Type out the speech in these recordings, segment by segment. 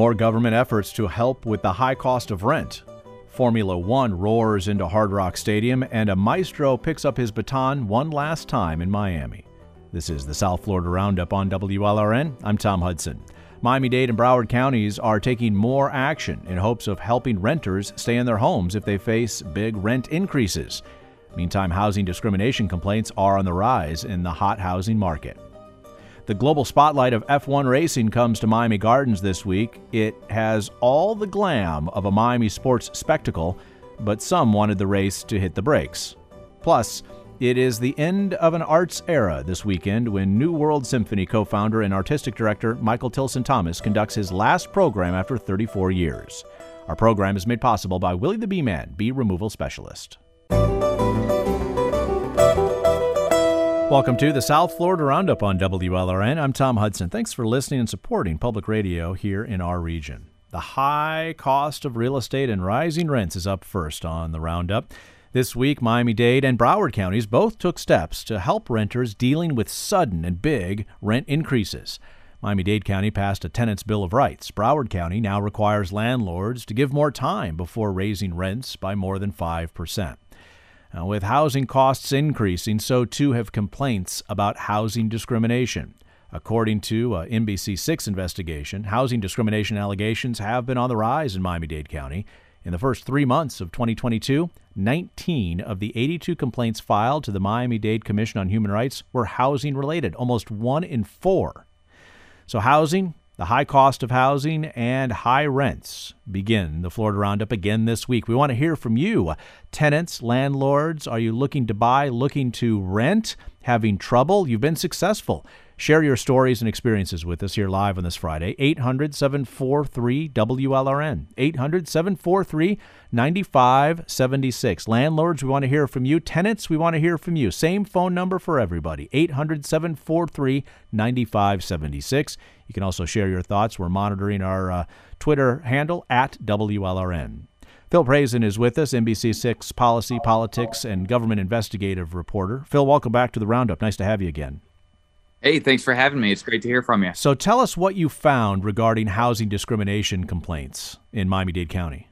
More government efforts to help with the high cost of rent. Formula One roars into Hard Rock Stadium, and a maestro picks up his baton one last time in Miami. This is the South Florida Roundup on WLRN. I'm Tom Hudson. Miami Dade and Broward counties are taking more action in hopes of helping renters stay in their homes if they face big rent increases. Meantime, housing discrimination complaints are on the rise in the hot housing market. The global spotlight of F1 racing comes to Miami Gardens this week. It has all the glam of a Miami sports spectacle, but some wanted the race to hit the brakes. Plus, it is the end of an arts era this weekend when New World Symphony co founder and artistic director Michael Tilson Thomas conducts his last program after 34 years. Our program is made possible by Willie the Bee Man, bee removal specialist. Welcome to the South Florida Roundup on WLRN. I'm Tom Hudson. Thanks for listening and supporting public radio here in our region. The high cost of real estate and rising rents is up first on the Roundup. This week, Miami Dade and Broward counties both took steps to help renters dealing with sudden and big rent increases. Miami Dade County passed a tenant's bill of rights. Broward County now requires landlords to give more time before raising rents by more than 5%. Now, with housing costs increasing, so too have complaints about housing discrimination. According to uh, a NBC6 investigation, housing discrimination allegations have been on the rise in Miami Dade County. In the first three months of 2022, 19 of the 82 complaints filed to the Miami Dade Commission on Human Rights were housing related, almost one in four. So, housing the high cost of housing and high rents begin the Florida Roundup again this week. We want to hear from you. Tenants, landlords, are you looking to buy, looking to rent, having trouble? You've been successful. Share your stories and experiences with us here live on this Friday. 800 743 WLRN. 800 743 9576. Landlords, we want to hear from you. Tenants, we want to hear from you. Same phone number for everybody 800 743 9576. You can also share your thoughts. We're monitoring our uh, Twitter handle at WLRN. Phil Prazan is with us, NBC6 policy, politics, and government investigative reporter. Phil, welcome back to the Roundup. Nice to have you again. Hey, thanks for having me. It's great to hear from you. So tell us what you found regarding housing discrimination complaints in Miami Dade County.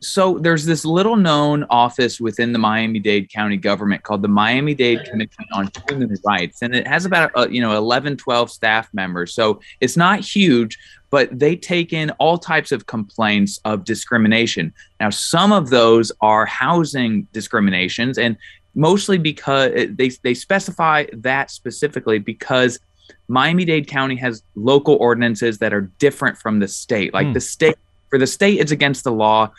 So there's this little known office within the Miami-Dade County government called the Miami-Dade Commission on Human Rights and it has about uh, you know 11 12 staff members. So it's not huge, but they take in all types of complaints of discrimination. Now some of those are housing discriminations and mostly because they, they specify that specifically because Miami Dade County has local ordinances that are different from the state. Like mm. the state, for the state, it's against the law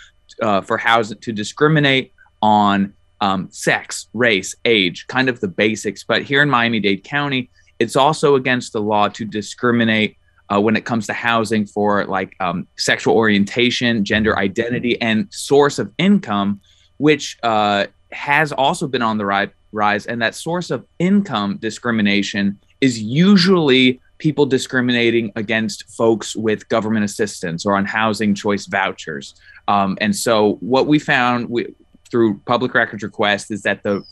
uh, for housing to discriminate on um, sex, race, age, kind of the basics. But here in Miami Dade County, it's also against the law to discriminate uh, when it comes to housing for like um, sexual orientation, gender identity, and source of income, which uh, has also been on the ri- rise. And that source of income discrimination is usually people discriminating against folks with government assistance or on housing choice vouchers. Um, and so what we found we, through public records request is that the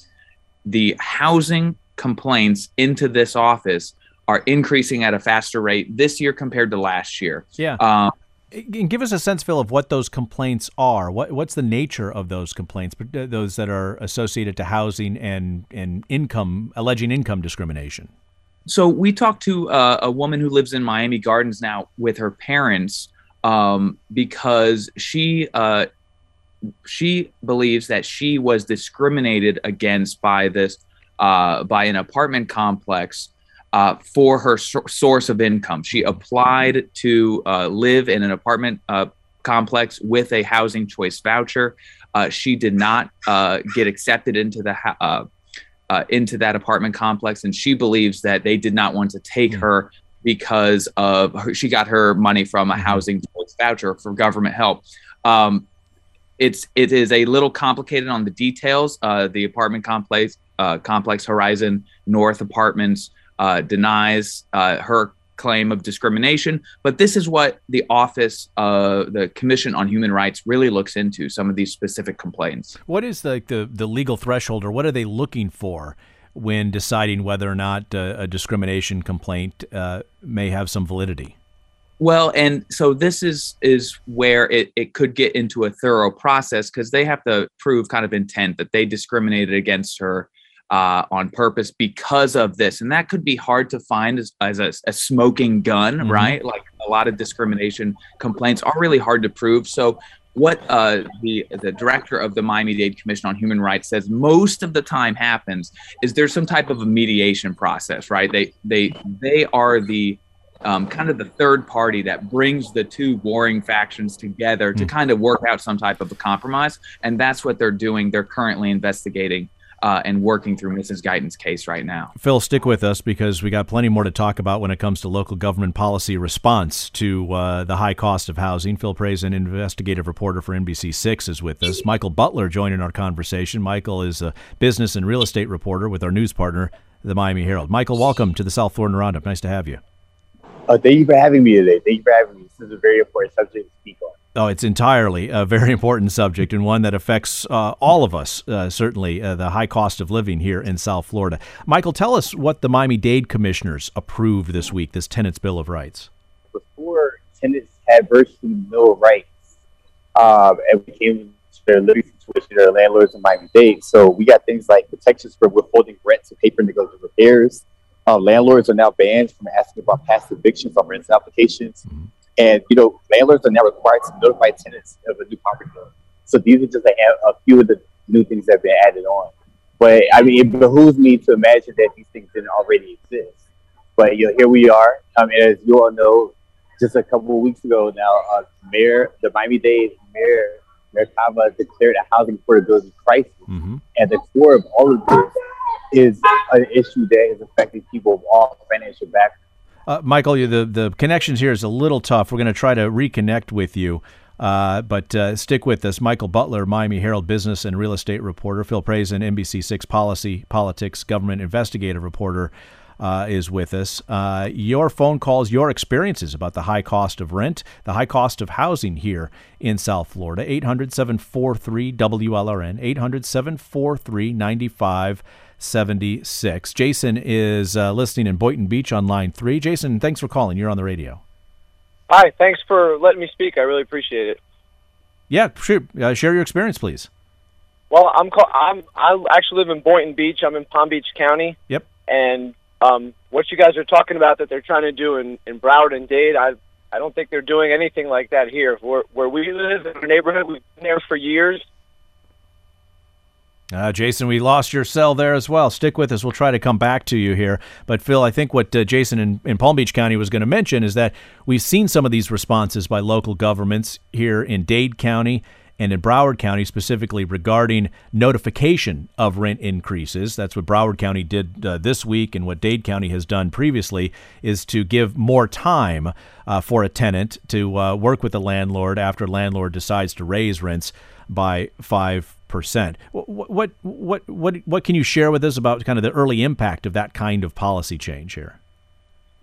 the housing complaints into this office are increasing at a faster rate this year compared to last year. Yeah. Um, give us a sense, Phil, of what those complaints are. What what's the nature of those complaints? Uh, those that are associated to housing and and income, alleging income discrimination. So we talked to uh, a woman who lives in Miami Gardens now with her parents um, because she uh, she believes that she was discriminated against by this uh, by an apartment complex uh, for her so- source of income. She applied to uh, live in an apartment uh, complex with a housing choice voucher. Uh, she did not uh, get accepted into the ha- uh, into that apartment complex, and she believes that they did not want to take mm-hmm. her because of her, she got her money from a mm-hmm. housing choice voucher for government help. Um, it's it is a little complicated on the details. the apartment complex complex Horizon North Apartments uh, denies uh, her claim of discrimination. But this is what the office, uh, the Commission on Human Rights, really looks into some of these specific complaints. What is the, the, the legal threshold, or what are they looking for when deciding whether or not uh, a discrimination complaint uh, may have some validity? Well, and so this is is where it, it could get into a thorough process because they have to prove kind of intent that they discriminated against her uh, on purpose because of this, and that could be hard to find as, as a, a, smoking gun, mm-hmm. right? Like a lot of discrimination complaints are really hard to prove. So what uh, the the director of the Miami Dade Commission on Human Rights says most of the time happens is there's some type of a mediation process, right? They they they are the um, kind of the third party that brings the two warring factions together to mm. kind of work out some type of a compromise, and that's what they're doing. They're currently investigating uh, and working through Mrs. Guyton's case right now. Phil, stick with us because we got plenty more to talk about when it comes to local government policy response to uh, the high cost of housing. Phil Prazan investigative reporter for NBC6, is with us. Michael Butler joining our conversation. Michael is a business and real estate reporter with our news partner, the Miami Herald. Michael, welcome to the South Florida Roundup. Nice to have you. Uh, thank you for having me today. Thank you for having me. This is a very important subject to speak on. Oh, it's entirely a very important subject and one that affects uh, all of us, uh, certainly, uh, the high cost of living here in South Florida. Michael, tell us what the Miami Dade commissioners approved this week, this Tenants' Bill of Rights. Before tenants had virtually no rights, um, and we came to their living situation, their landlords in Miami Dade. So we got things like protections for withholding rent to pay for negotiable repairs. Uh, landlords are now banned from asking about past evictions on rent applications. Mm-hmm and you know, landlords are now required to notify tenants of a new property So these are just a, a few of the new things that have been added on. But I mean, it behooves me to imagine that these things didn't already exist. But you know, here we are. I mean, as you all know, just a couple of weeks ago now, uh, Mayor, the Miami-Dade Mayor, Mayor Cava declared a housing affordability crisis. Mm-hmm. And the core of all of this is an issue that is affecting people of all financial backgrounds. Uh, Michael, the the connections here is a little tough. We're going to try to reconnect with you, uh, but uh, stick with us. Michael Butler, Miami Herald business and real estate reporter. Phil Prazan, NBC Six policy, politics, government investigative reporter. Uh, is with us. Uh, your phone calls, your experiences about the high cost of rent, the high cost of housing here in South Florida. 800 743 WLRN, 800 743 76. Jason is uh, listening in Boynton Beach on line three. Jason, thanks for calling. You're on the radio. Hi, thanks for letting me speak. I really appreciate it. Yeah, sure. Uh, share your experience, please. Well, I'm call- I'm I actually live in Boynton Beach. I'm in Palm Beach County. Yep. And um, what you guys are talking about that they're trying to do in, in Broward and Dade, I I don't think they're doing anything like that here. Where where we live in the neighborhood, we've been there for years. Uh, Jason, we lost your cell there as well. Stick with us. We'll try to come back to you here. But, Phil, I think what uh, Jason in, in Palm Beach County was going to mention is that we've seen some of these responses by local governments here in Dade County and in Broward County specifically regarding notification of rent increases. That's what Broward County did uh, this week, and what Dade County has done previously is to give more time uh, for a tenant to uh, work with the landlord after landlord decides to raise rents by five percent. What, what what what what can you share with us about kind of the early impact of that kind of policy change here?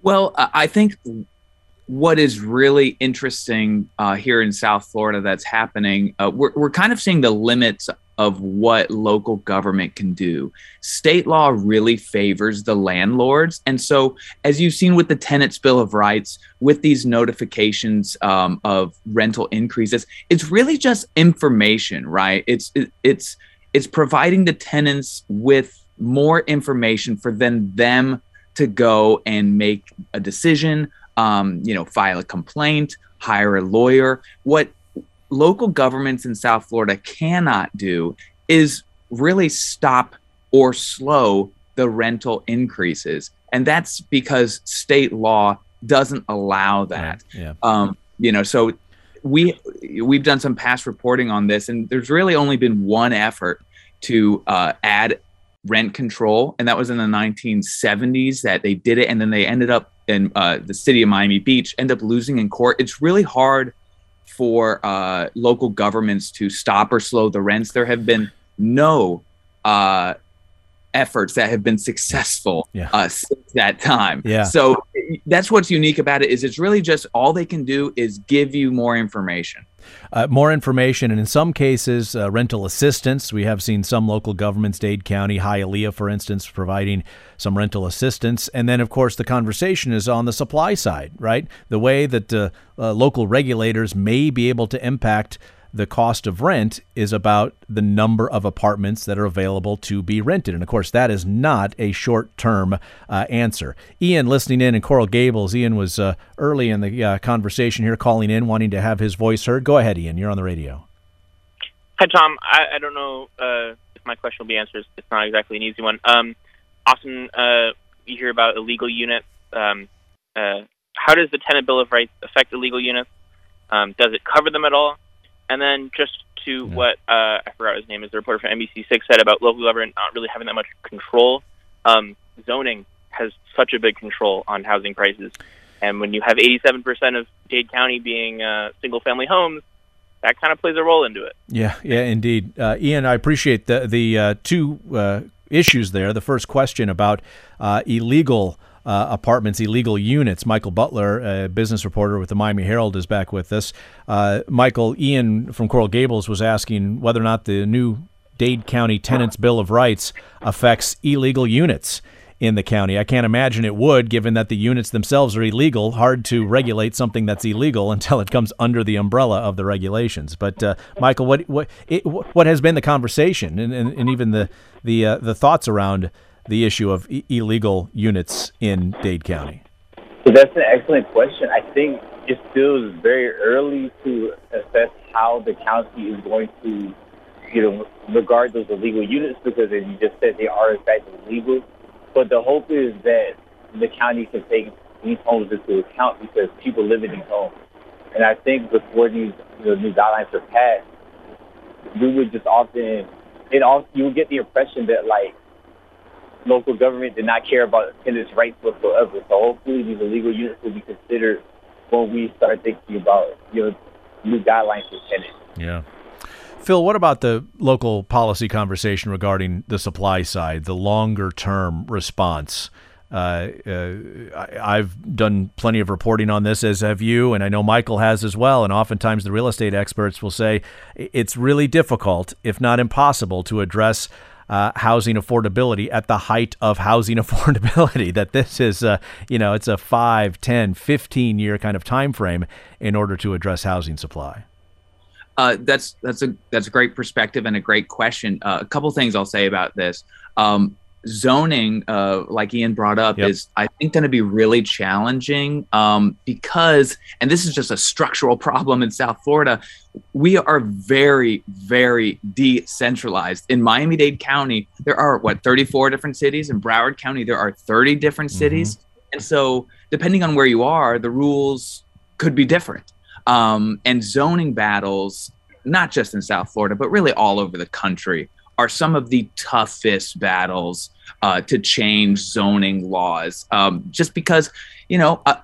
Well, I think what is really interesting uh, here in South Florida that's happening, uh, we're, we're kind of seeing the limits of what local government can do. State law really favors the landlords. And so, as you've seen with the Tenants' Bill of Rights, with these notifications um, of rental increases, it's really just information, right? It's, it, it's, it's providing the tenants with more information for then them to go and make a decision um, you know, file a complaint, hire a lawyer. What local governments in South Florida cannot do is really stop or slow the rental increases. And that's because state law doesn't allow that. Yeah. Um, you know, so we we've done some past reporting on this, and there's really only been one effort to uh, add rent control, and that was in the 1970s that they did it, and then they ended up in uh, the city of Miami Beach, end up losing in court. It's really hard for uh, local governments to stop or slow the rents. There have been no uh, efforts that have been successful Yeah. uh, since that time. Yeah. So that's what's unique about it is it's really just all they can do is give you more information. Uh, more information, and in some cases, uh, rental assistance. We have seen some local governments, Dade County, Hialeah, for instance, providing some rental assistance. And then, of course, the conversation is on the supply side, right? The way that uh, uh, local regulators may be able to impact the cost of rent is about the number of apartments that are available to be rented. And of course, that is not a short term uh, answer. Ian, listening in in Coral Gables, Ian was uh, early in the uh, conversation here, calling in, wanting to have his voice heard. Go ahead, Ian. You're on the radio. Hi, Tom. I, I don't know uh, if my question will be answered. It's not exactly an easy one. Um, often uh, you hear about illegal units. Um, uh, how does the Tenant Bill of Rights affect illegal units? Um, does it cover them at all? And then just to Yeah. what uh, I forgot his name is the reporter from NBC6 said about local government not really having that much control. Um, zoning has such a big control on housing prices, and when you have 87% of Dade County being uh, single-family homes, that kind of plays a role into it. Yeah, yeah, indeed. Uh, Ian, I appreciate the the uh, two uh, issues there. The first question about uh, illegal uh, apartments, illegal units. Michael Butler, a business reporter with the Miami Herald, is back with us. Uh, Michael, Ian from Coral Gables was asking whether or not the new Dade County Tenants Bill of Rights affects illegal units in the county. I can't imagine it would, given that the units themselves are illegal. Hard to regulate something that's illegal until it comes under the umbrella of the regulations. But uh, Michael, what what it, what has been the conversation and, and, and even the the uh, the thoughts around the issue of illegal units in Dade County? That's an excellent question. I think it still very early to assess how the county is going to, you know, regard those illegal units because, as you just said, they are in fact illegal. But the hope is that the county can take these homes into account because people live in these homes. And I think before these you know, new guidelines are passed, we would just often, it also you would get the impression that like local government did not care about tenants' rights whatsoever. So hopefully these illegal units will be considered when we start thinking about you know new guidelines for tenants. Yeah. Phil, what about the local policy conversation regarding the supply side, the longer term response? Uh, uh, I, I've done plenty of reporting on this, as have you, and I know Michael has as well. And oftentimes the real estate experts will say it's really difficult, if not impossible, to address uh, housing affordability at the height of housing affordability. That this is, uh, you know, it's a 5, 10, 15 year kind of time frame in order to address housing supply. Uh, that's that's a that's a great perspective and a great question. Uh, a couple things I'll say about this. Um, zoning, uh, like Ian brought up, Yep. is I think going to be really challenging um, because, and this is just a structural problem in South Florida. We are very, very decentralized. In Miami Dade County, there are what 34 different cities. In Broward County, there are 30 different Mhm. cities, and so depending on where you are, the rules could be different. Um, and zoning battles, not just in South Florida, but really all over the country, are some of the toughest battles uh, to change zoning laws. Um, just because, you know, uh,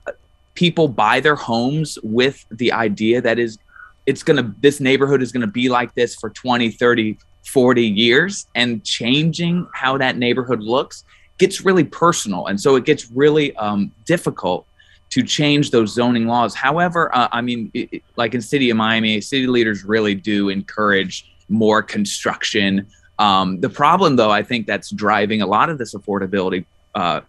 people buy their homes with the idea that is, it's going to, this neighborhood is going to be like this for 20, 30, 40 years. And changing how that neighborhood looks gets really personal. And so it gets really um, difficult to change those zoning laws. However, uh, I mean, it, like in City of Miami, city leaders really do encourage more construction. Um, the problem, though, I think that's driving a lot of this affordability uh,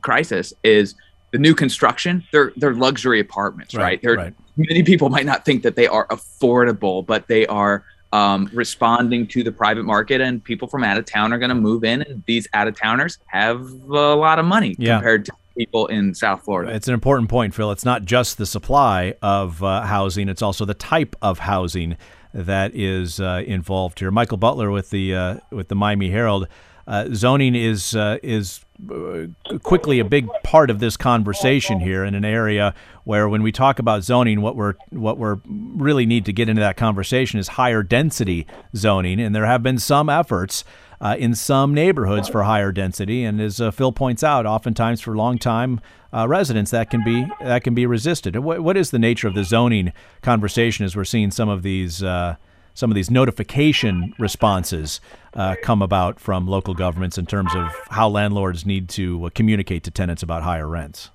crisis is the new construction. They're they're luxury apartments, right? They're, right. Many people might not think that they are affordable, but they are um, responding to the private market, and people from out of town are going to move in, and these out of towners have a lot of money Yeah. compared to people in South Florida. It's an important point, Phil. It's not just the supply of uh, housing; it's also the type of housing that is uh, involved here. Michael Butler with the uh, with the Miami Herald. Uh, zoning is uh, is uh, quickly a big part of this conversation here in an area where when we talk about zoning what we're what we're really need to get into that conversation is higher density zoning. And there have been some efforts uh, in some neighborhoods for higher density. And as uh, Phil points out oftentimes for long time uh, residents that can be that can be resisted. What, what is the nature of the zoning conversation as we're seeing some of these uh, some of these notification responses uh, come about from local governments in terms of how landlords need to uh, communicate to tenants about higher rents?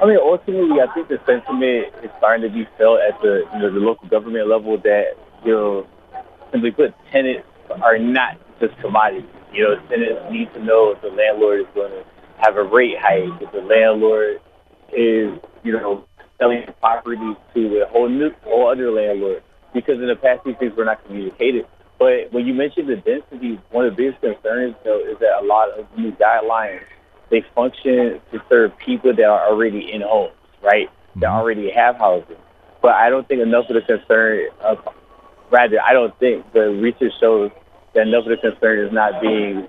I mean, ultimately, I think the sentiment is starting to be felt at the you know the local government level that you know simply put, tenants are not just commodities. You know, tenants need to know if the landlord is going to have a rate hike, if the landlord is you know selling property to a whole new, whole other landlord. Because in the past, these things were not communicated. But when you mentioned the density, one of the biggest concerns, though, is that a lot of new guidelines they function to serve people that are already in homes, right? That Mm-hmm. already have housing. But I don't think enough of the concern, of, rather, I don't think the research shows that enough of the concern is not being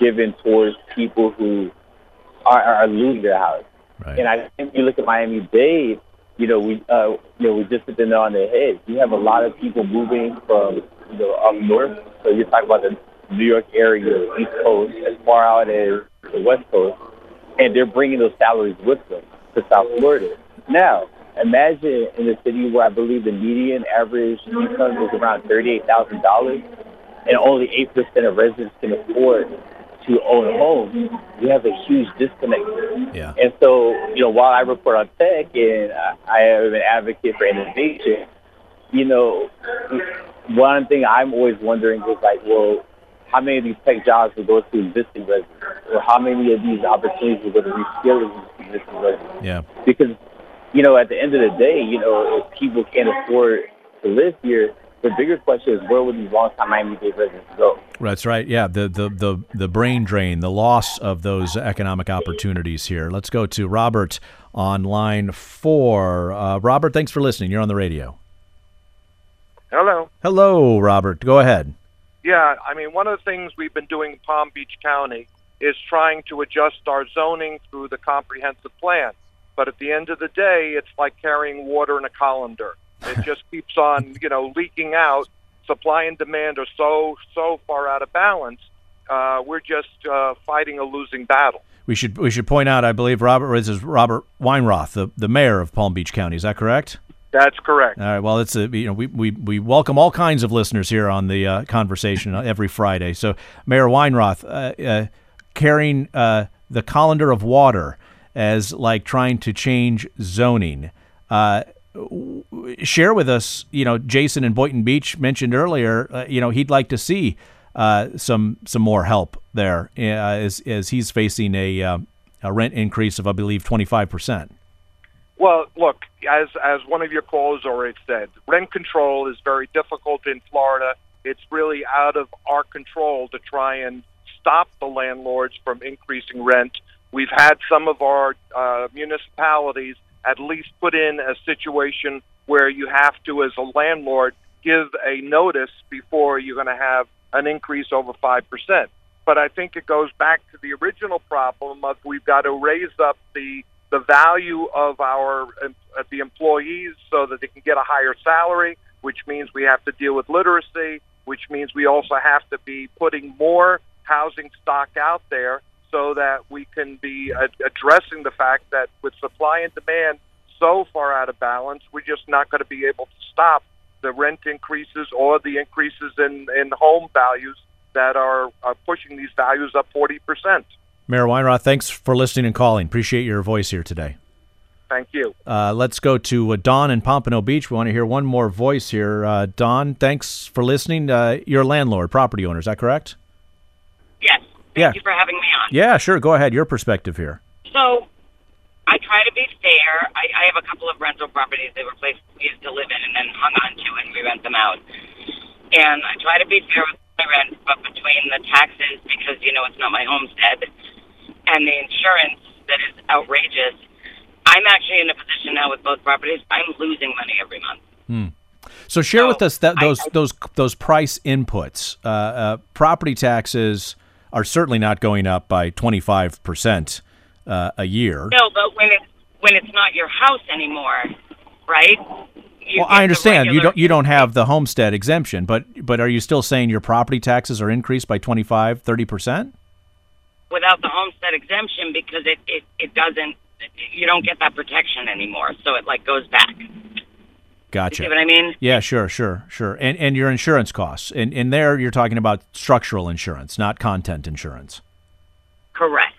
given towards people who are, are losing their house. Right. And I think you look at Miami Dade, you know, we uh, you know we just hit the on the head. You have a lot of people moving from you know up north. So you're talking about the New York area, East Coast, as far out as the West Coast, and they're bringing those salaries with them to South Florida. Now, imagine in a city where I believe the median average income is around thirty-eight thousand dollars, and only eight percent of residents can afford to own a home. You have a huge disconnect. Yeah. And so, you know, while I report on tech and I am an advocate for innovation, you know, one thing I'm always wondering is like, well, how many of these tech jobs will go to existing residents, or how many of these opportunities will go to reskill existing residents? Yeah. Because, you know, at the end of the day, you know, if people can't afford to live here, the bigger question is where will these long-time Miami-Dade residents go? That's right. Yeah, the, the the the brain drain, the loss of those economic opportunities here. Let's go to Robert on line four. Uh, Robert, thanks for listening. You're on the radio. Hello. Hello, Robert. Go ahead. Yeah, I mean, one of the things we've been doing in Palm Beach County is trying to adjust our zoning through the comprehensive plan. But at the end of the day, it's like carrying water in a colander. It just keeps on, you know, leaking out. Supply and demand are so so far out of balance. Uh, we're just uh, fighting a losing battle. We should we should point out. I believe Robert is Robert Weinroth, the, the mayor of Palm Beach County. Is that correct? That's correct. All right. Well, it's a you know we, we, we welcome all kinds of listeners here on the uh, conversation every Friday. So Mayor Weinroth uh, uh, carrying uh, the colander of water as like trying to change zoning. Uh, share with us, you know, Jason in Boynton Beach mentioned earlier. Uh, you know, he'd like to see uh, some some more help there uh, as as he's facing a uh, a rent increase of I believe twenty five percent. Well, look, as as one of your callers already said, rent control is very difficult in Florida. It's really out of our control to try and stop the landlords from increasing rent. We've had some of our uh, municipalities at least put in a situation where you have to, as a landlord, give a notice before you're going to have an increase over five percent. But I think it goes back to the original problem of we've got to raise up the the value of our uh, the employees so that they can get a higher salary, which means we have to deal with literacy, which means we also have to be putting more housing stock out there so that we can be uh, addressing the fact that with supply and demand so far out of balance, we're just not going to be able to stop the rent increases or the increases in, in home values that are, are pushing these values up 40%. Mayor Weinroth, thanks for listening and calling. Appreciate your voice here today. Thank you. Uh, let's go to uh, Don in Pompano Beach. We want to hear one more voice here. Uh, Don, thanks for listening. Uh, you're a landlord, property owner, is that correct? Yeah. you for having me on. Yeah, sure. Go ahead. Your perspective here. So, I try to be fair. I, I have a couple of rental properties that were places we used to live in and then hung on to and we rent them out. And I try to be fair with my rent, but between the taxes, because, you know, it's not my homestead, and the insurance that is outrageous, I'm actually in a position now with both properties. I'm losing money every month. So share So, with us that I- those I- those those price inputs. Uh, uh, property taxes are certainly not going up by 25 percent uh, a year. No, but when it's when it's not your house anymore, right? You Well, I understand you don't you don't have the homestead exemption, but but are you still saying your property taxes are increased by 25, 30 percent? without the homestead exemption because it, it, it doesn't you don't get that protection anymore so it like goes back Gotcha. You see what I mean? Yeah, sure, sure, sure. And and your insurance costs. And and there you're talking about structural insurance, not content insurance. Correct.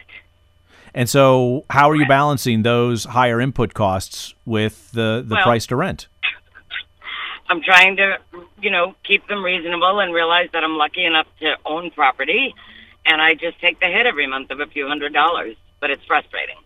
And so how are you balancing those higher input costs with the the Well- price to rent? I'm trying to, you know, keep them reasonable and realize that I'm lucky enough to own property, and I just take the hit every month of a few hundred dollars. But it's frustrating.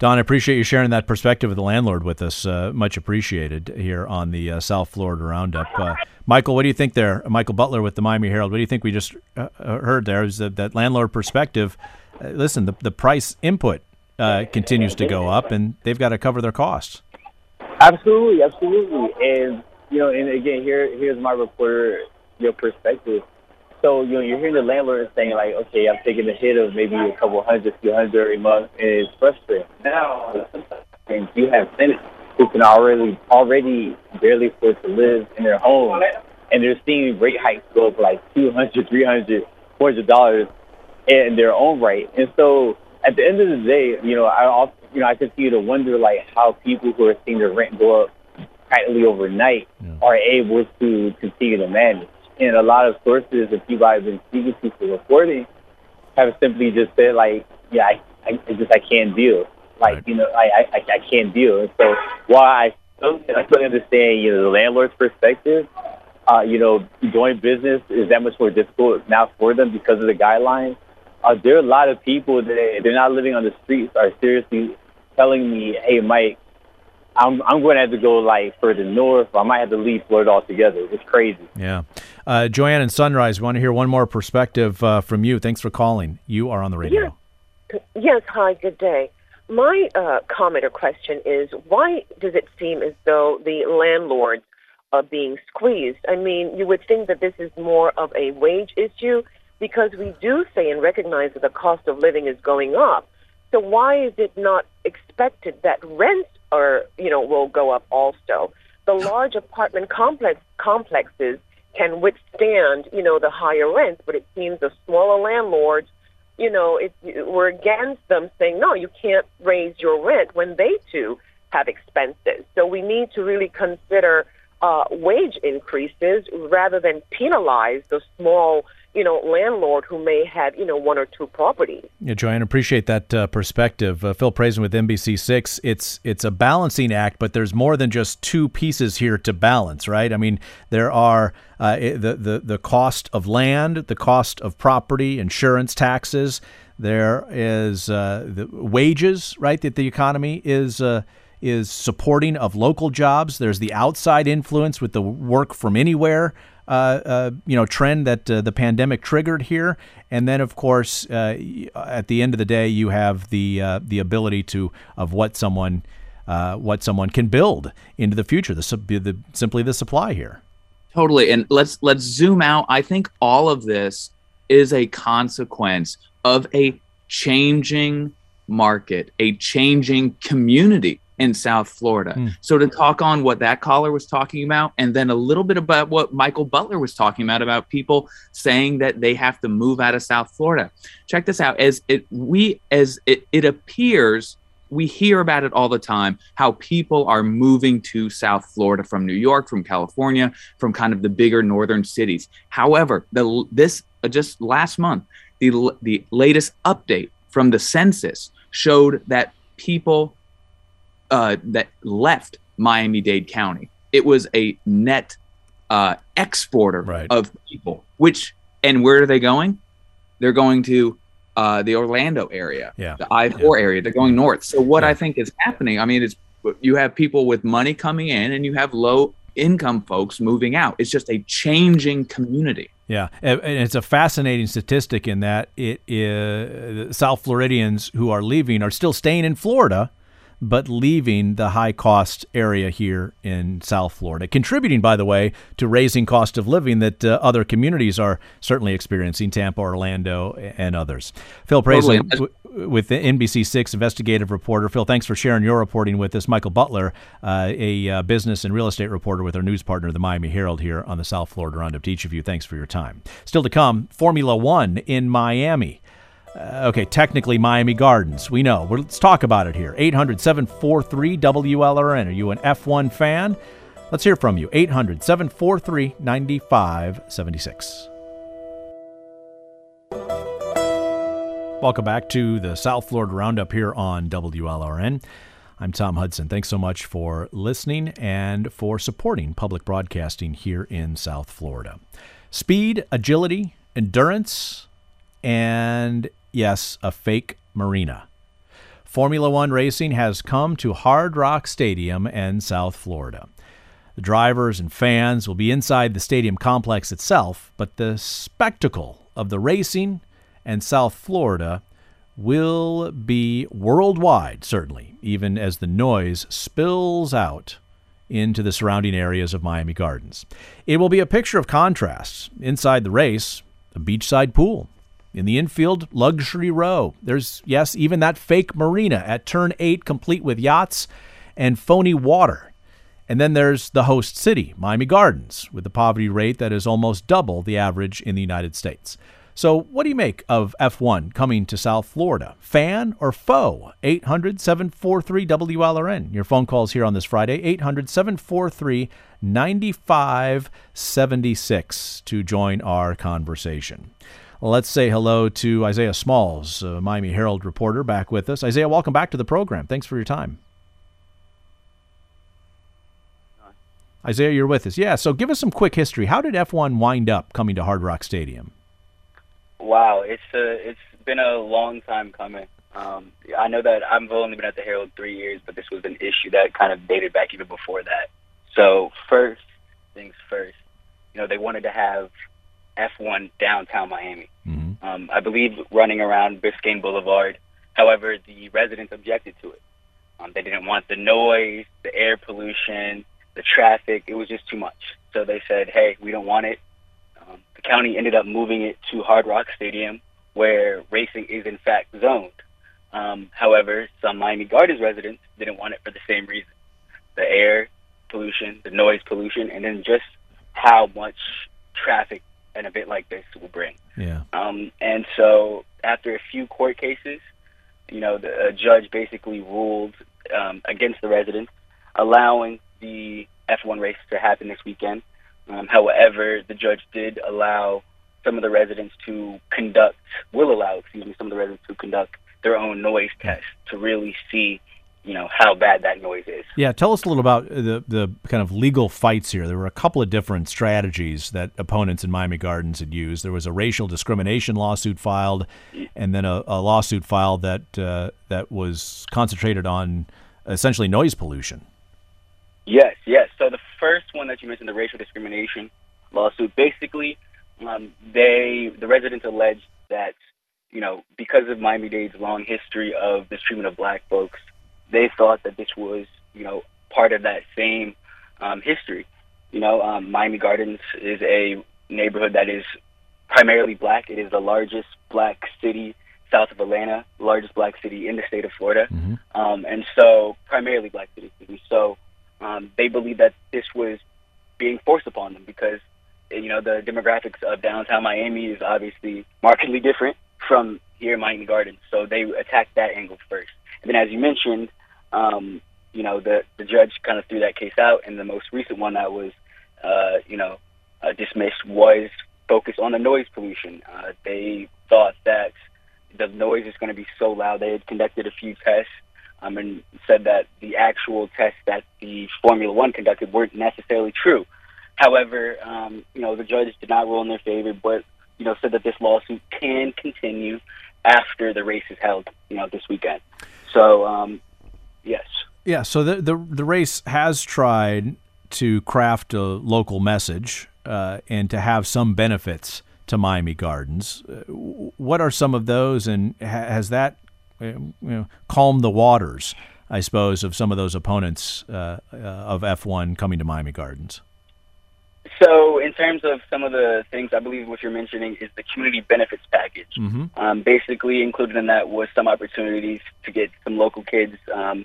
Don, I appreciate you sharing that perspective of the landlord with us. Uh, much appreciated here on the uh, South Florida Roundup. Uh, Michael, what do you think there? Michael Butler with the Miami Herald. What do you think we just uh, uh, heard there? Is that, that landlord perspective? Uh, listen, the, the price input continues to go up, and they've got to cover their costs. Absolutely, absolutely. And you know, and again, here here's my reporter, your perspective. So you know, you're hearing the landlord saying like, okay, I'm taking a hit of maybe a couple hundred, few hundred every month, and it's frustrating. Now, and you have tenants who can already already barely afford to live in their home, and they're seeing rate hikes go up like 200, 300, 400 dollars in their own right. And so at the end of the day, you know, I also, you know, I continue to wonder like how people who are seeing their rent go up practically overnight are able to continue to manage. And a lot of sources that people I've been speaking to for reporting have simply just said like, yeah, I, I, just I can't deal. Like, Right. you know, I, I I can't deal. And so while I I still understand, you know, the landlord's perspective, uh, you know, doing business is that much more difficult now for them because of the guidelines. Uh, there are a lot of people that they're not living on the streets are seriously telling me, "Hey, Mike, I'm I'm going to have to go like further north. I might have to leave Florida altogether." It's crazy. Yeah. Uh, Joanne and Sunrise, we want to hear one more perspective uh, from you. Thanks for calling. You are on the radio. Yes, hi, good day. My uh, comment or question is why does it seem as though the landlords are being squeezed? I mean, you would think that this is more of a wage issue because we do say and recognize that the cost of living is going up. So why is it not expected that rents are, you know, will go up also? The large apartment complex complexes can withstand, you know, the higher rents, but it seems the smaller landlords you know, it, we're against them saying, no, you can't raise your rent when they too have expenses. So we need to really consider uh, wage increases rather than penalize the small, you know, landlord who may have, you know, one or two properties. Yeah, Joanne, appreciate that uh, perspective. Uh, Phil Prazan with NBC6. It's it's a balancing act, but there's more than just two pieces here to balance, right? I mean, there are uh, the, the the cost of land, the cost of property, insurance, taxes. There is uh, the wages, right? That the economy is. Uh, is supporting of local jobs. There's the outside influence with the work from anywhere, you know, trend that uh, the pandemic triggered here, and then of course, uh, at the end of the day, you have the uh, the ability to of what someone uh, what someone can build into the future. The, the simply the supply here. Totally. And let's let's zoom out. I think all of this is a consequence of a changing market, a changing community in South Florida. Hmm. So to talk on what that caller was talking about and then a little bit about what Michael Butler was talking about about people saying that they have to move out of South Florida. Check this out as it we as it, it appears we hear about it all the time how people are moving to South Florida from New York, from California, from kind of the bigger northern cities. However, the this uh, just last month, the the latest update from the census showed that people uh, that left Miami-Dade County, it was a net uh, exporter Right. of people. Which and where are they going? They're going to uh, the Orlando area, Yeah. the I four area. They're going north. So what Yeah. I think is happening, I mean, it's you have people with money coming in, and you have low income folks moving out. It's just a changing community. Yeah, and and it's a fascinating statistic in that it is South Floridians who are leaving are still staying in Florida, but leaving the high cost area here in South Florida, contributing, by the way, to raising cost of living that uh, other communities are certainly experiencing, Tampa, Orlando, and others. Phil Totally. W- with the NBC6 investigative reporter. Phil, thanks for sharing your reporting with us. Michael Butler, uh, a uh, business and real estate reporter with our news partner, the Miami Herald, here on the South Florida Roundup. To each of you, thanks for your time. Still to come, Formula One in Miami. Uh, okay, technically Miami Gardens. We know. Well, let's talk about it here. 800 743 WLRN. Are you an F1 fan? Let's hear from you. 800 743 9576. Welcome back to the South Florida Roundup here on WLRN. I'm Tom Hudson. Thanks so much for listening and for supporting public broadcasting here in South Florida. Speed, agility, endurance, and yes, a fake marina. Formula One racing has come to Hard Rock Stadium in South Florida. The drivers and fans will be inside the stadium complex itself, but the spectacle of the racing and South Florida will be worldwide, certainly, even as the noise spills out into the surrounding areas of Miami Gardens. It will be a picture of contrasts. Inside the race, a beachside pool. In the infield, luxury row. There's, yes, even that fake marina at turn eight, complete with yachts and phony water. And then there's the host city, Miami Gardens, with a poverty rate that is almost double the average in the United States. So, what do you make of F1 coming to South Florida? Fan or foe? 800 743 WLRN. Your phone calls here on this Friday, 800 743 9576 to join our conversation. Let's say hello to Isaiah Smalls, Miami Herald reporter, back with us. Isaiah, welcome back to the program. Thanks for your time. Isaiah, you're with us. Yeah, so give us some quick history. How did F1 wind up coming to Hard Rock Stadium? Wow, it's a, it's been a long time coming. Um, I know that I've only been at the Herald three years, but this was an issue that kind of dated back even before that. So first things first, you know, they wanted to have F1 downtown Miami. Mm-hmm. Um, I believe running around Biscayne Boulevard. However, the residents objected to it. Um, they didn't want the noise, the air pollution, the traffic. It was just too much. So they said, "Hey, we don't want it." Um, the county ended up moving it to Hard Rock Stadium, where racing is in fact zoned. Um, however, some Miami Gardens residents didn't want it for the same reason: the air pollution, the noise pollution, and then just how much traffic an event like this will bring. Yeah. Um, and so, after a few court cases, you know, the judge basically ruled um, against the residents, allowing the F1 race to happen this weekend. Um, however, the judge did allow some of the residents to conduct, will allow, excuse me, some of the residents to conduct their own noise test to really see, you know, how bad that noise is. Yeah, tell us a little about the the kind of legal fights here. There were a couple of different strategies that opponents in Miami Gardens had used. There was a racial discrimination lawsuit filed, and then a, a lawsuit filed that uh, that was concentrated on essentially noise pollution. Yes, yes. So the first one that you mentioned, the racial discrimination lawsuit, basically, um, they the residents alleged that you know because of Miami Dade's long history of mistreatment of black folks, they thought that this was you know part of that same um, history. You know, um, Miami Gardens is a neighborhood that is primarily black. It is the largest black city south of Atlanta, largest black city in the state of Florida, mm-hmm. um, and so primarily black city. So um, they believe that this was being forced upon them because you know the demographics of downtown Miami is obviously markedly different from here in Miami Gardens. So they attacked that angle first, and then as you mentioned, um, you know the the judge kind of threw that case out, and the most recent one that was uh, you know uh, dismissed was focused on the noise pollution. Uh, they thought that the noise is going to be so loud. They had conducted a few tests um, and said that the actual tests that the Formula One conducted weren't necessarily true. However, um, you know, the judge did not rule in their favor, but you know, said that this lawsuit can continue after the race is held, you know, this weekend. So, um, yes. Yeah. So the the the race has tried to craft a local message uh, and to have some benefits to Miami Gardens. Uh, what are some of those, and ha- has that uh, you know, calm the waters, I suppose, of some of those opponents uh, uh of F1 coming to Miami Gardens? So, in terms of some of the things, I believe what you're mentioning is the community benefits package. Mm-hmm. Um, basically, included in that was some opportunities to get some local kids um,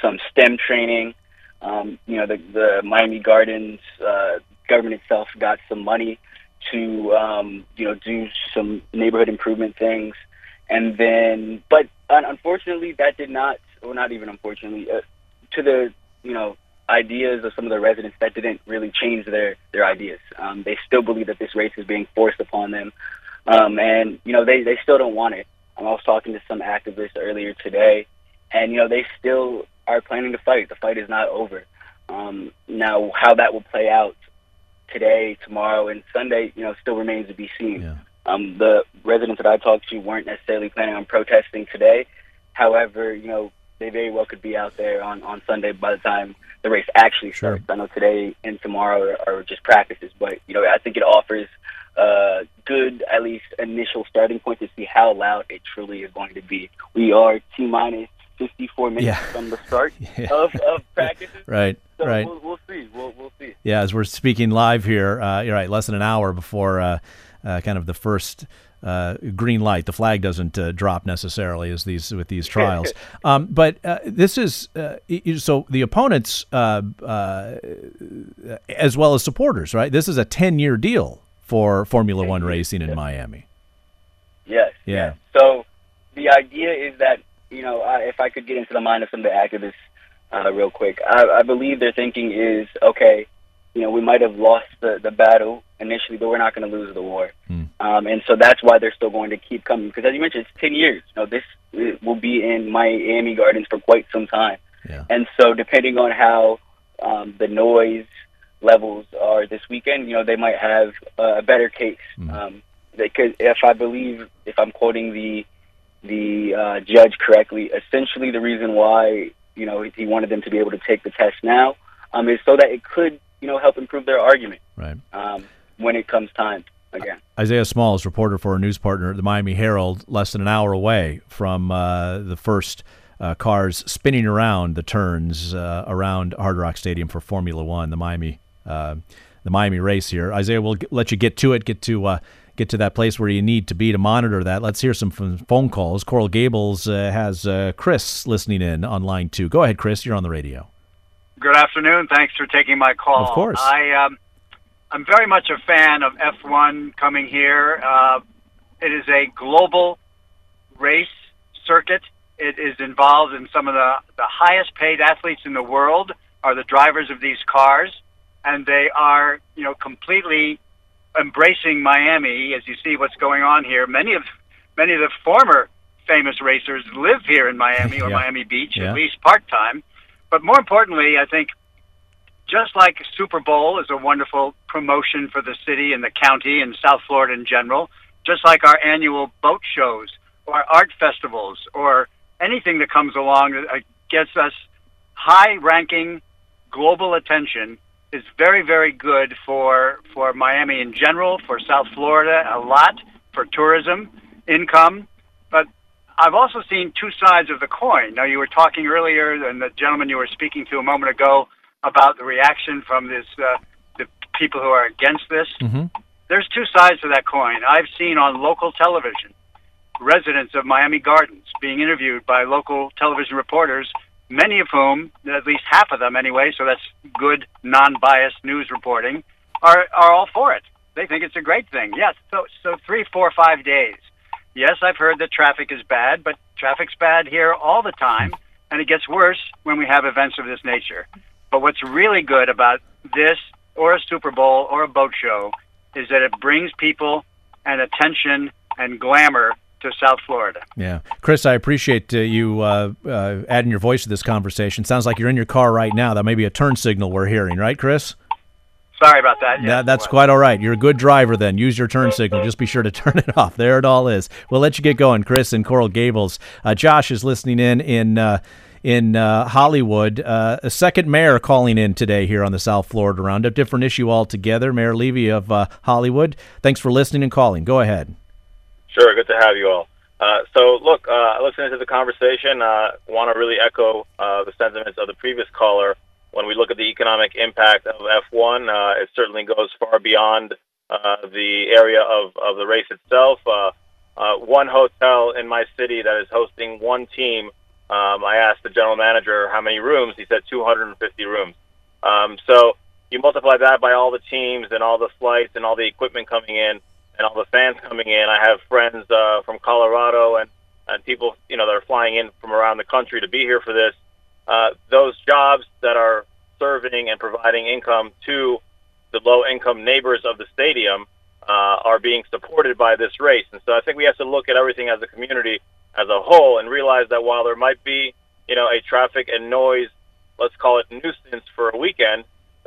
some STEM training. Um, you know, the, the Miami Gardens uh, government itself got some money to, um, you know, do some neighborhood improvement things and then, but unfortunately, that did not, or not even unfortunately, uh, to the you know ideas of some of the residents that didn't really change their their ideas. Um, they still believe that this race is being forced upon them, um, and you know they they still don't want it. Um, I was talking to some activists earlier today, and you know they still are planning to fight. The fight is not over. Um, now, how that will play out today, tomorrow, and Sunday, you know, still remains to be seen. Yeah. Um, the residents that I talked to weren't necessarily planning on protesting today. However, you know, they very well could be out there on, on Sunday by the time the race actually starts. Sure. I know today and tomorrow are, are just practices, but you know I think it offers a good at least initial starting point to see how loud it truly is going to be. We are T minus 54 minutes Yeah. from the start Yeah. of, of practices. Right, So right. We'll, we'll see. We'll, we'll see. Yeah, as we're speaking live here, uh, you're right, less than an hour before uh, uh, kind of the first uh, green light. The flag doesn't uh, drop necessarily as these with these trials. um, but uh, this is uh, so the opponents uh, uh, as well as supporters, right? This is a 10 year deal for Formula One racing in Miami. Yes. Yeah. So the idea is that you know, I, if I could get into the mind of some of the activists uh, real quick, I, I believe their thinking is okay. You know, we might have lost the the battle initially, but we're not going to lose the war. Hmm. Um, and so that's why they're still going to keep coming because, as you mentioned, it's ten years. You know, this will be in Miami Gardens for quite some time. Yeah. And so, depending on how um, the noise levels are this weekend, you know, they might have a better case. Mhm. Um, they could, if I believe, if I'm quoting the the uh, judge correctly, essentially the reason why you know he wanted them to be able to take the test now um, is so that it could you know help improve their argument Right. um, when it comes time again. Isaiah Smalls, reporter for a news partner at the Miami Herald, less than an hour away from uh, the first uh, cars spinning around the turns uh, around Hard Rock Stadium for Formula One, the Miami, uh, the Miami race here. Isaiah, we'll let you get to it, get to uh, get to that place where you need to be to monitor that. Let's hear some phone phone calls. Coral Gables uh, has uh, Chris listening in on line two. Go ahead, Chris. You're on the radio. Good afternoon. Thanks for taking my call. Of course. I um, I'm very much a fan of F1 coming here. Uh, it is a global race circuit. It is involved in some of the, the highest paid athletes in the world are the drivers of these cars, and they are you know completely embracing Miami as you see what's going on here. Many of many of the former famous racers live here in Miami or Yeah. Miami Beach, Yeah. at least part time. But more importantly, I think just like Super Bowl is a wonderful promotion for the city and the county and South Florida in general, just like our annual boat shows or art festivals or anything that comes along that uh, gets us high ranking global attention is very, very good for, for Miami in general, for South Florida a lot, for tourism, income. But I've also seen two sides of the coin. Now, you were talking earlier, and the gentleman you were speaking to a moment ago about the reaction from this, uh, people who are against this. Mm-hmm. There's two sides to that coin. I've seen on local television residents of Miami Gardens being interviewed by local television reporters, many of whom, at least half of them anyway, so that's good, non-biased news reporting, are are all for it. They think it's a great thing. Yes, so so three, four, five days. Yes, I've heard that traffic is bad, but traffic's bad here all the time, and it gets worse when we have events of this nature. But what's really good about this, or a Super Bowl, or a boat show, is that it brings people and attention and glamour to South Florida. Yeah, Chris, I appreciate uh, you uh, uh, adding your voice to this conversation. Sounds like you're in your car right now. That may be a turn signal we're hearing, right, Chris? Sorry about that. Yes, That, that's it quite all right. You're a good driver then. Use your turn signal. Just be sure to turn it off. There it all is. We'll let you get going, Chris and Coral Gables. Uh, Josh is listening in in uh, in uh, Hollywood. Uh, a second mayor calling in today here on the South Florida Roundup. Different issue altogether. Mayor Levy of uh, Hollywood. Thanks for listening and calling. Go ahead. Sure, good to have you all. Uh, so, look, uh, listening to the conversation, uh, want to really echo the sentiments of the previous caller. When we look at the economic impact of F1, uh, it certainly goes far beyond the area of, of the race itself. One hotel in my city that is hosting one team, um, I asked the general manager how many rooms. He said 250 rooms. Um, so you multiply that by all the teams and all the flights and all the equipment coming in and all the fans coming in. I have friends uh, from Colorado and and people, you know, that are flying in from around the country to be here for this, uh, those jobs that are serving and providing income to the low-income neighbors of the stadium uh, are being supported by this race. And so I think we have to look at everything as a community as a whole and realize that while there might be, you know, a traffic and noise, let's call it nuisance for a weekend,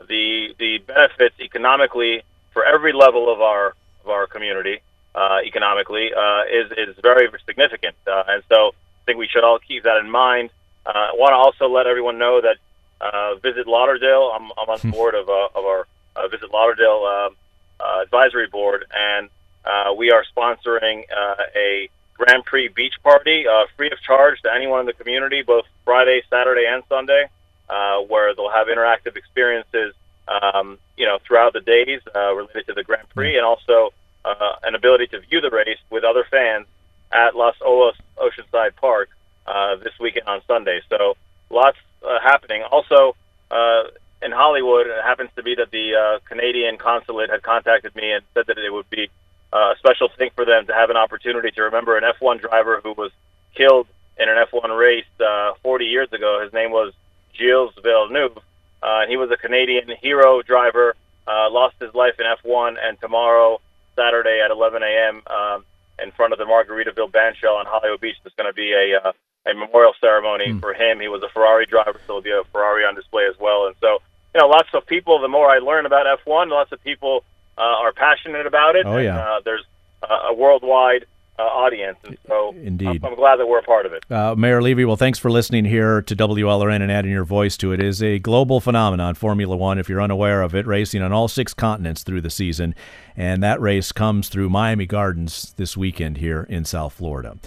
the the benefits economically for every level of our of our community uh, economically uh, is is very significant. Uh, and so I think we should all keep that in mind. Uh, I want to also let everyone know that uh, Visit Lauderdale. I'm, I'm on Hmm. board of, uh, of our uh, Visit Lauderdale um, uh, advisory board, and uh, we are sponsoring uh, a Grand Prix beach party, uh, free of charge to anyone in the community, both Friday, Saturday, and Sunday, uh, where they'll have interactive experiences, um, you know, throughout the days uh, related to the Grand Prix, and also uh, an ability to view the race with other fans at Las Olas Oceanside Park uh, this weekend on Sunday. So lots uh, happening. Also, uh, in Hollywood, it happens to be that the uh, Canadian consulate had contacted me and said that it would be uh, a special thing for them to have an opportunity to remember an F1 driver who was killed in an F1 race uh, 40 years ago. His name was Gilles Villeneuve. Uh, he was a Canadian hero driver, uh, lost his life in F1, and tomorrow, Saturday at 11 a.m., um, in front of the Margaritaville Bandshell on Hollywood Beach, there's going to be a, uh, a memorial ceremony for him. He was a Ferrari driver, so there'll be a Ferrari on display as well. And so, you know, lots of people, the more I learn about F1, lots of people are passionate about it. Oh, and, yeah. uh, there's uh, a worldwide uh, audience. And so Indeed. I'm, I'm glad that we're a part of it. Uh, Mayor Levy, well, thanks for listening here to WLRN and adding your voice to it. It is a global phenomenon, Formula One, if you're unaware of it, racing on all six continents through the season. And that race comes through Miami Gardens this weekend here in South Florida.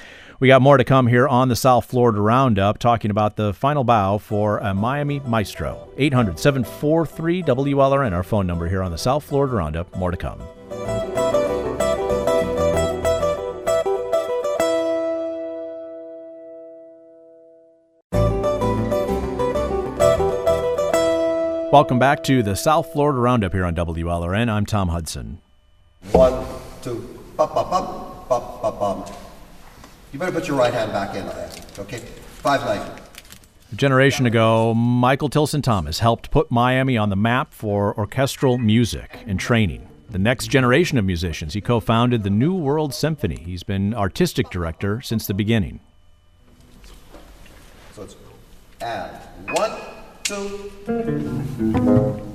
We got more to come here on the South Florida Roundup, talking about the final bow for a Miami Maestro. 800 743 WLRN, our phone number here on the South Florida Roundup. More to come. Welcome back to the South Florida Roundup here on WLRN. I'm Tom Hudson. One, two, bum, bum, bum, bum, bum, bum. You better put your right hand back in okay? Five ninety. A generation ago, Michael Tilson Thomas helped put Miami on the map for orchestral music and training. The next generation of musicians, he co founded the New World Symphony. He's been artistic director since the beginning. So it's and one.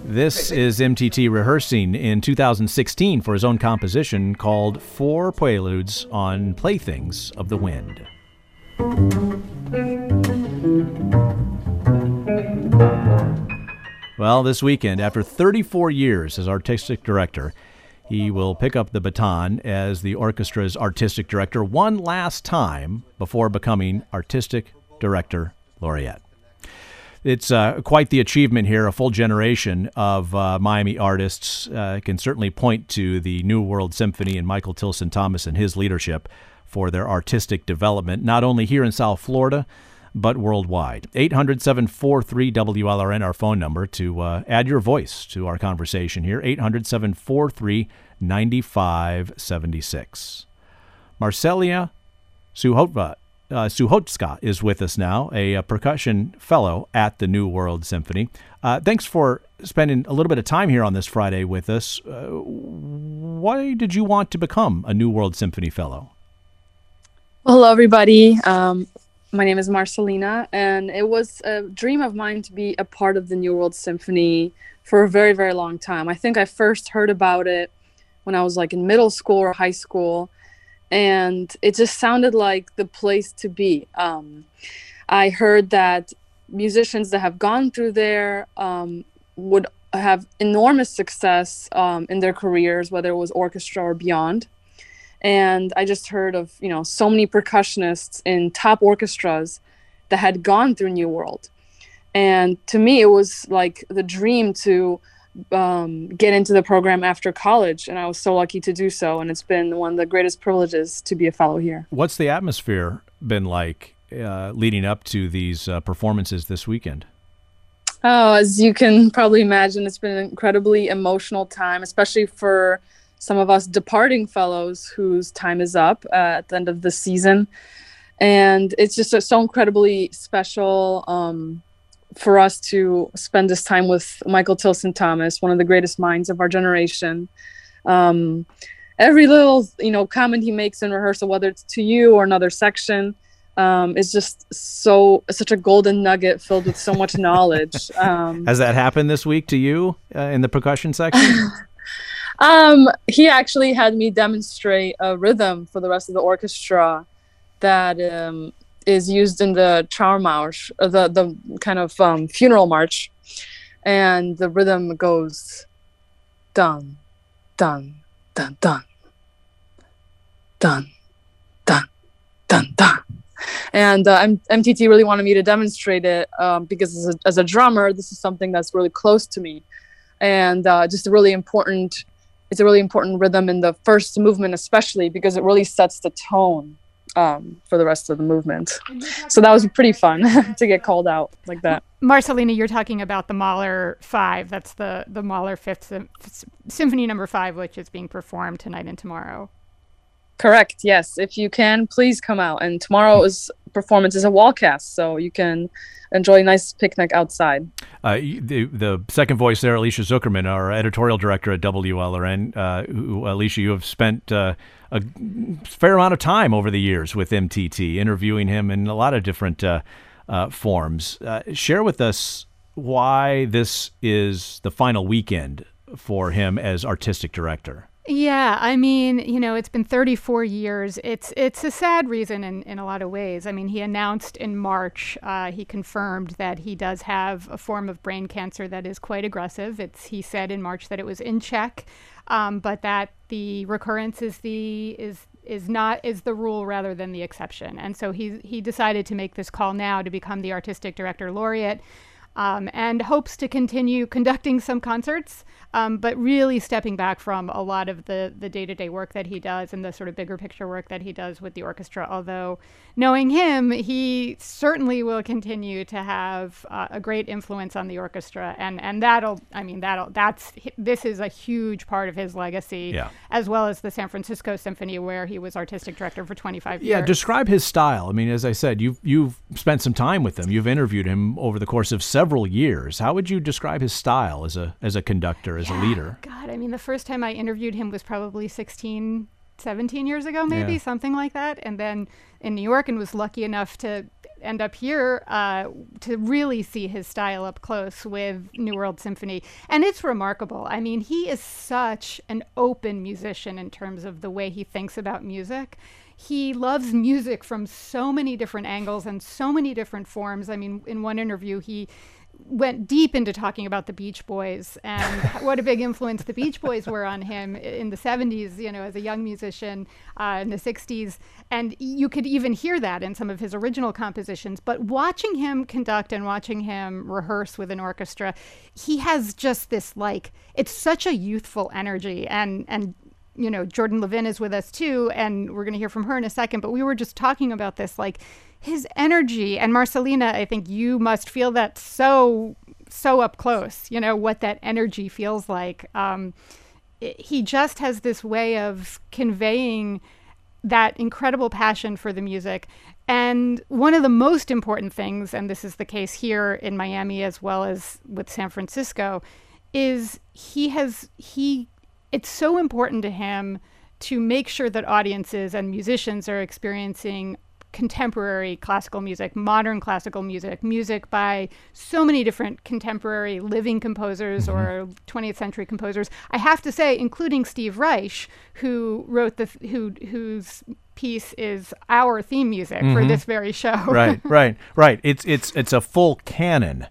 This is MTT rehearsing in 2016 for his own composition called Four Preludes on Playthings of the Wind. Well, this weekend, after 34 years as artistic director, he will pick up the baton as the orchestra's artistic director one last time before becoming artistic director laureate. It's uh, quite the achievement here. A full generation of uh, Miami artists uh, can certainly point to the New World Symphony and Michael Tilson Thomas and his leadership for their artistic development, not only here in South Florida, but worldwide. 800 743 WLRN, our phone number to uh, add your voice to our conversation here. 800 743 9576. Marcelia Suhotva uh, Suchocka is with us now, a, a percussion fellow at the New World Symphony. Uh, thanks for spending a little bit of time here on this Friday with us. Uh, why did you want to become a New World Symphony fellow? Hello, everybody. Um, my name is Marcelina, and it was a dream of mine to be a part of the New World Symphony for a very, very long time. I think I first heard about it when I was like in middle school or high school, and it just sounded like the place to be. Um, I heard that musicians that have gone through there um, would have enormous success um, in their careers, whether it was orchestra or beyond and i just heard of you know so many percussionists in top orchestras that had gone through new world and to me it was like the dream to um, get into the program after college and i was so lucky to do so and it's been one of the greatest privileges to be a fellow here What's the atmosphere been like uh, leading up to these uh, performances this weekend? Oh, as you can probably imagine, it's been an incredibly emotional time, especially for some of us departing fellows whose time is up uh, at the end of the season. and it's just so incredibly special um, for us to spend this time with Michael Tilson Thomas, one of the greatest minds of our generation. Um, every little you know comment he makes in rehearsal, whether it's to you or another section, um, is just so such a golden nugget filled with so much knowledge. Um, Has that happened this week to you uh, in the percussion section? um, he actually had me demonstrate a rhythm for the rest of the orchestra that um, is used in the Trauermarsch, uh, the the kind of um, funeral march, and the rhythm goes dun dun dun dun dun dun dun dun. And uh, M- MTT really wanted me to demonstrate it um, because as a, as a drummer, this is something that's really close to me, and uh, just a really important. It's a really important rhythm in the first movement, especially because it really sets the tone um, for the rest of the movement. So that was pretty fun to get called out like that. Marcelina, you're talking about the Mahler Five. That's the the Mahler Fifth Sym- Symphony Number Five, which is being performed tonight and tomorrow. Correct. Yes. If you can, please come out. And tomorrow's performance is a wall cast, so you can enjoy a nice picnic outside. Uh, the the second voice there, Alicia Zuckerman, our editorial director at WLRN. Uh, who, Alicia, you have spent uh, a fair amount of time over the years with MTT, interviewing him in a lot of different uh, uh, forms. Uh, share with us why this is the final weekend for him as artistic director. Yeah, I mean, you know, it's been 34 years. It's it's a sad reason in, in a lot of ways. I mean, he announced in March, uh, he confirmed that he does have a form of brain cancer that is quite aggressive. It's he said in March that it was in check, um, but that the recurrence is the is is not is the rule rather than the exception. And so he he decided to make this call now to become the artistic director laureate. Um, and hopes to continue conducting some concerts, um, but really stepping back from a lot of the the day to day work that he does and the sort of bigger picture work that he does with the orchestra. Although, knowing him, he certainly will continue to have uh, a great influence on the orchestra, and and that'll I mean that'll that's this is a huge part of his legacy, Yeah. as well as the San Francisco Symphony, where he was artistic director for 25 years. Yeah, describe his style. I mean, as I said, you've you've spent some time with him. You've interviewed him over the course of several years. How would you describe his style as a as a conductor, as a leader? God, I mean, the first time I interviewed him was probably 16, 17 years ago, maybe Yeah. something like that. And then in New York, and was lucky enough to end up here uh, to really see his style up close with New World Symphony. And it's remarkable. I mean, he is such an open musician in terms of the way he thinks about music. He loves music from so many different angles and so many different forms. I mean, in one interview, he went deep into talking about the Beach Boys and what a big influence the Beach Boys were on him in the 70s, you know, as a young musician uh, in the 60s. And you could even hear that in some of his original compositions. But watching him conduct and watching him rehearse with an orchestra, he has just this like, it's such a youthful energy. And, and, you know, Jordan Levin is with us too, and we're going to hear from her in a second. But we were just talking about this, like his energy. And Marcelina, I think you must feel that so, so up close, you know, what that energy feels like. Um, it- he just has this way of conveying that incredible passion for the music. And one of the most important things, and this is the case here in Miami as well as with San Francisco, is he has, he, it's so important to him to make sure that audiences and musicians are experiencing contemporary classical music, modern classical music, music by so many different contemporary living composers or 20th century composers. I have to say, including Steve Reich, who wrote the who whose piece is our theme music for Mhm. this very show. right, right, right. It's it's it's a full canon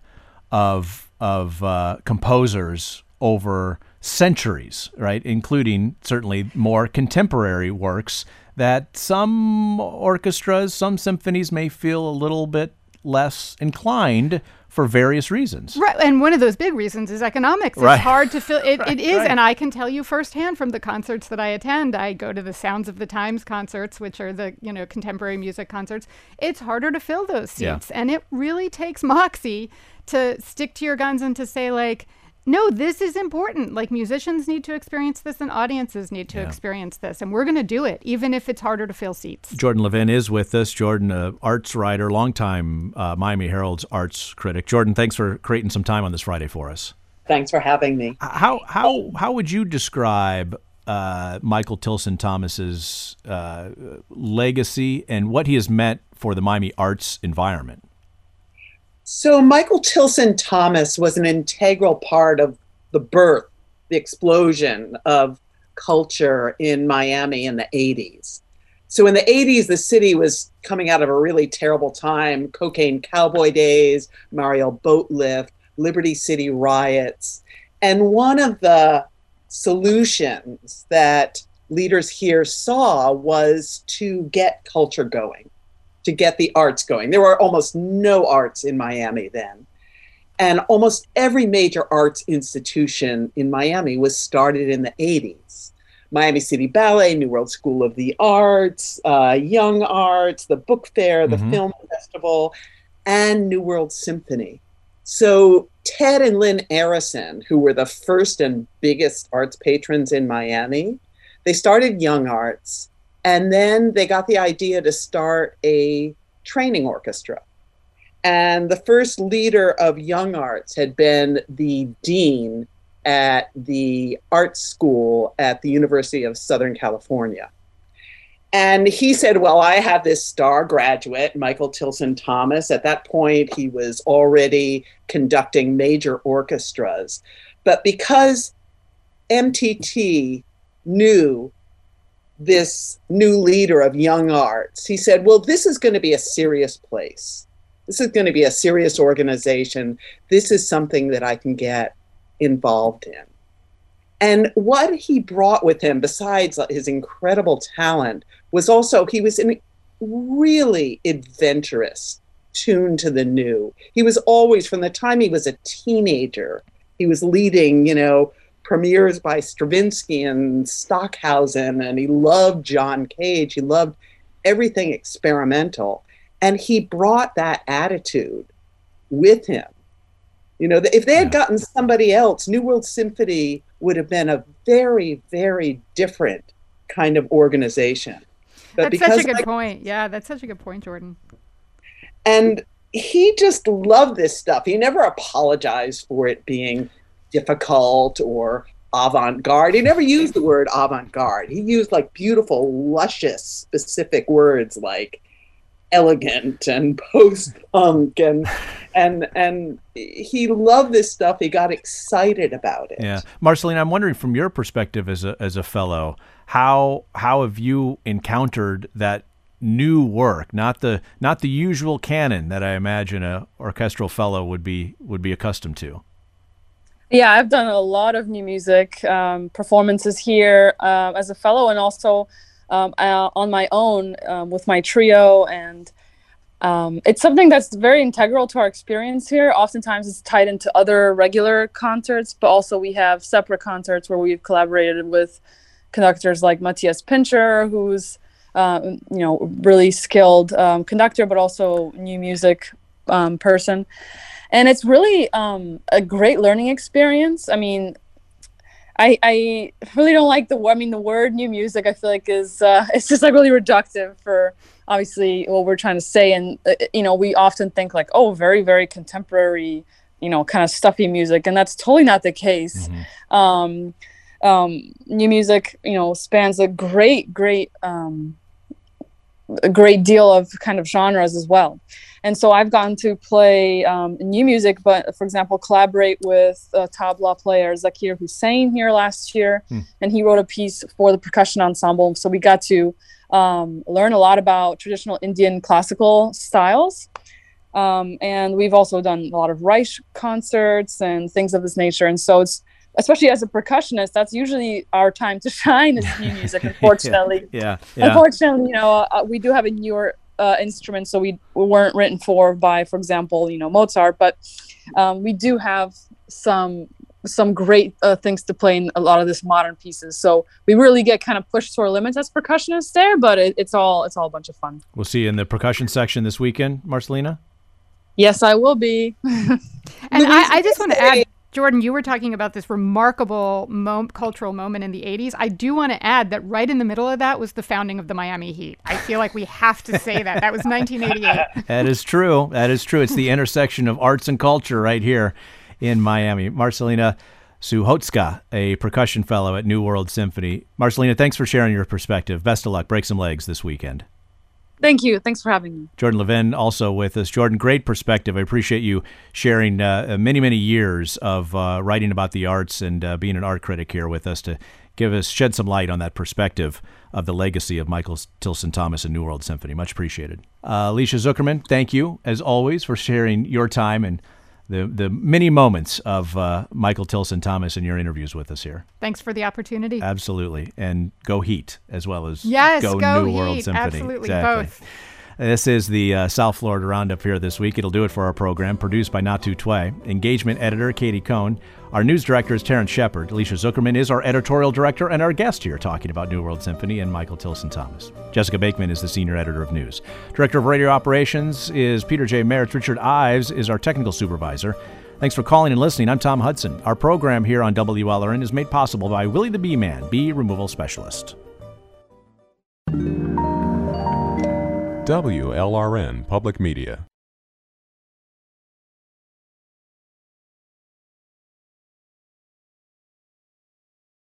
of of uh, composers over centuries, right? Including certainly more contemporary works that some orchestras, some symphonies may feel a little bit less inclined for various reasons. Right, and one of those big reasons is economics. It's hard to fill. It, Right, it is, right. and I can tell you firsthand from the concerts that I attend. I go to the Sounds of the Times concerts, which are the you know contemporary music concerts. It's harder to fill those Yeah. seats, and it really takes moxie to stick to your guns and to say like. No, this is important. Like musicians need to experience this and audiences need to Yeah. experience this. And we're going to do it, even if it's harder to fill seats. Jordan Levin is with us. Jordan, uh, arts writer, longtime uh, Miami Herald's arts critic. Jordan, thanks for creating some time on this Friday for us. Thanks for having me. How how how would you describe uh, Michael Tilson Thomas's uh, legacy and what he has meant for the Miami arts environment? So, Michael Tilson Thomas was an integral part of the birth, the explosion of culture in Miami in the 80s. So, in the 80s, the city was coming out of a really terrible time cocaine cowboy days, Mariel boat lift, Liberty City riots. And one of the solutions that leaders here saw was to get culture going to get the arts going. There were almost no arts in Miami then. And almost every major arts institution in Miami was started in the 80s. Miami City Ballet, New World School of the Arts, uh, Young Arts, the Book Fair, the Mhm. Film Festival, and New World Symphony. So Ted and Lin Arison, who were the first and biggest arts patrons in Miami, they started Young Arts and then they got the idea to start a training orchestra. And the first leader of Young Arts had been the dean at the art school at the University of Southern California. And he said, Well, I have this star graduate, Michael Tilson Thomas. At that point, he was already conducting major orchestras. But because MTT knew this new leader of young arts, he said, Well, this is going to be a serious place. This is going to be a serious organization. This is something that I can get involved in. And what he brought with him, besides uh, his incredible talent, was also he was really adventurous, tuned to the new. He was always, from the time he was a teenager, he was leading, you know, premieres by Stravinsky and Stockhausen, and he loved John Cage. He loved everything experimental. And he brought that attitude with him. You know, if they had gotten somebody else, New World Symphony would have been a very, very different kind of organization. But that's such a good like- point. Yeah, that's such a good point, Jordan. and he just loved this stuff. He never apologized for it being difficult or avant garde. He never used the word avant garde. He used like beautiful, luscious, specific words like elegant and post punk and and and he loved this stuff. He got excited about it. Yeah, Marceline, I'm wondering from your perspective as a as a fellow, how how have you encountered that new work, not the not the usual canon that I imagine a orchestral fellow would be would be accustomed to? Yeah, I've done a lot of new music um, performances here um, as a fellow, and also um, uh, on my own um, with my trio. And um, it's something that's very integral to our experience here. Oftentimes, it's tied into other regular concerts, but also we have separate concerts where we've collaborated with conductors like Matthias Pintscher, who's um, you know really skilled conductor, but also new music person and it's really um, a great learning experience. I mean, I, I really don't like the word. I mean, the word new music. I feel like is uh, it's just like really reductive for obviously what we're trying to say. And uh, you know, we often think like, oh, very very contemporary, you know, kind of stuffy music, and that's totally not the case. Um, um, new music, you know, spans a great great um, a great deal of kind of genres as well. And so I've gotten to play um, new music, but for example, collaborate with a tabla player Zakir Hussain here last year, Hmm. and he wrote a piece for the percussion ensemble. So we got to um, learn a lot about traditional Indian classical styles. Um, and we've also done a lot of Reich concerts and things of this nature. And so it's especially as a percussionist, that's usually our time to shine is new music. Unfortunately, yeah, yeah. Unfortunately, you know, uh, we do have a newer uh, instrument, so we, we weren't written for by, for example, you know, Mozart, but um, we do have some some great uh, things to play in a lot of this modern pieces. So we really get kind of pushed to our limits as percussionists there, but it, it's all it's all a bunch of fun. We'll see you in the percussion section this weekend, Marcelina. Yes, I will be. And I, I just want to add. Jordan, you were talking about this remarkable mom- cultural moment in the 80s. I do want to add that right in the middle of that was the founding of the Miami Heat. I feel like we have to say that. That was 1988. That is true. That is true. It's the intersection of arts and culture right here in Miami. Marcelina Suchocka, a percussion fellow at New World Symphony. Marcelina, thanks for sharing your perspective. Best of luck. Break some legs this weekend. Thank you. Thanks for having me. Jordan Levin also with us. Jordan, great perspective. I appreciate you sharing uh, many, many years of uh, writing about the arts and uh, being an art critic here with us to give us shed some light on that perspective of the legacy of Michael Tilson Thomas and New World Symphony. Much appreciated. Uh, Alicia Zuckerman, thank you as always for sharing your time and the the many moments of uh, Michael Tilson Thomas in your interviews with us here. Thanks for the opportunity. Absolutely, and go Heat as well as yes, go, go New Heat. World Symphony. Absolutely, exactly. both. This is the uh, South Florida Roundup here this week. It'll do it for our program, produced by Natu Tway. Engagement editor Katie Cohn. Our news director is Terrence Shepard. Alicia Zuckerman is our editorial director and our guest here talking about New World Symphony and Michael Tilson Thomas. Jessica Bakeman is the senior editor of news. Director of radio operations is Peter J. Merritt. Richard Ives is our technical supervisor. Thanks for calling and listening. I'm Tom Hudson. Our program here on WLRN is made possible by Willie the Bee Man, bee removal specialist. WLRN Public Media.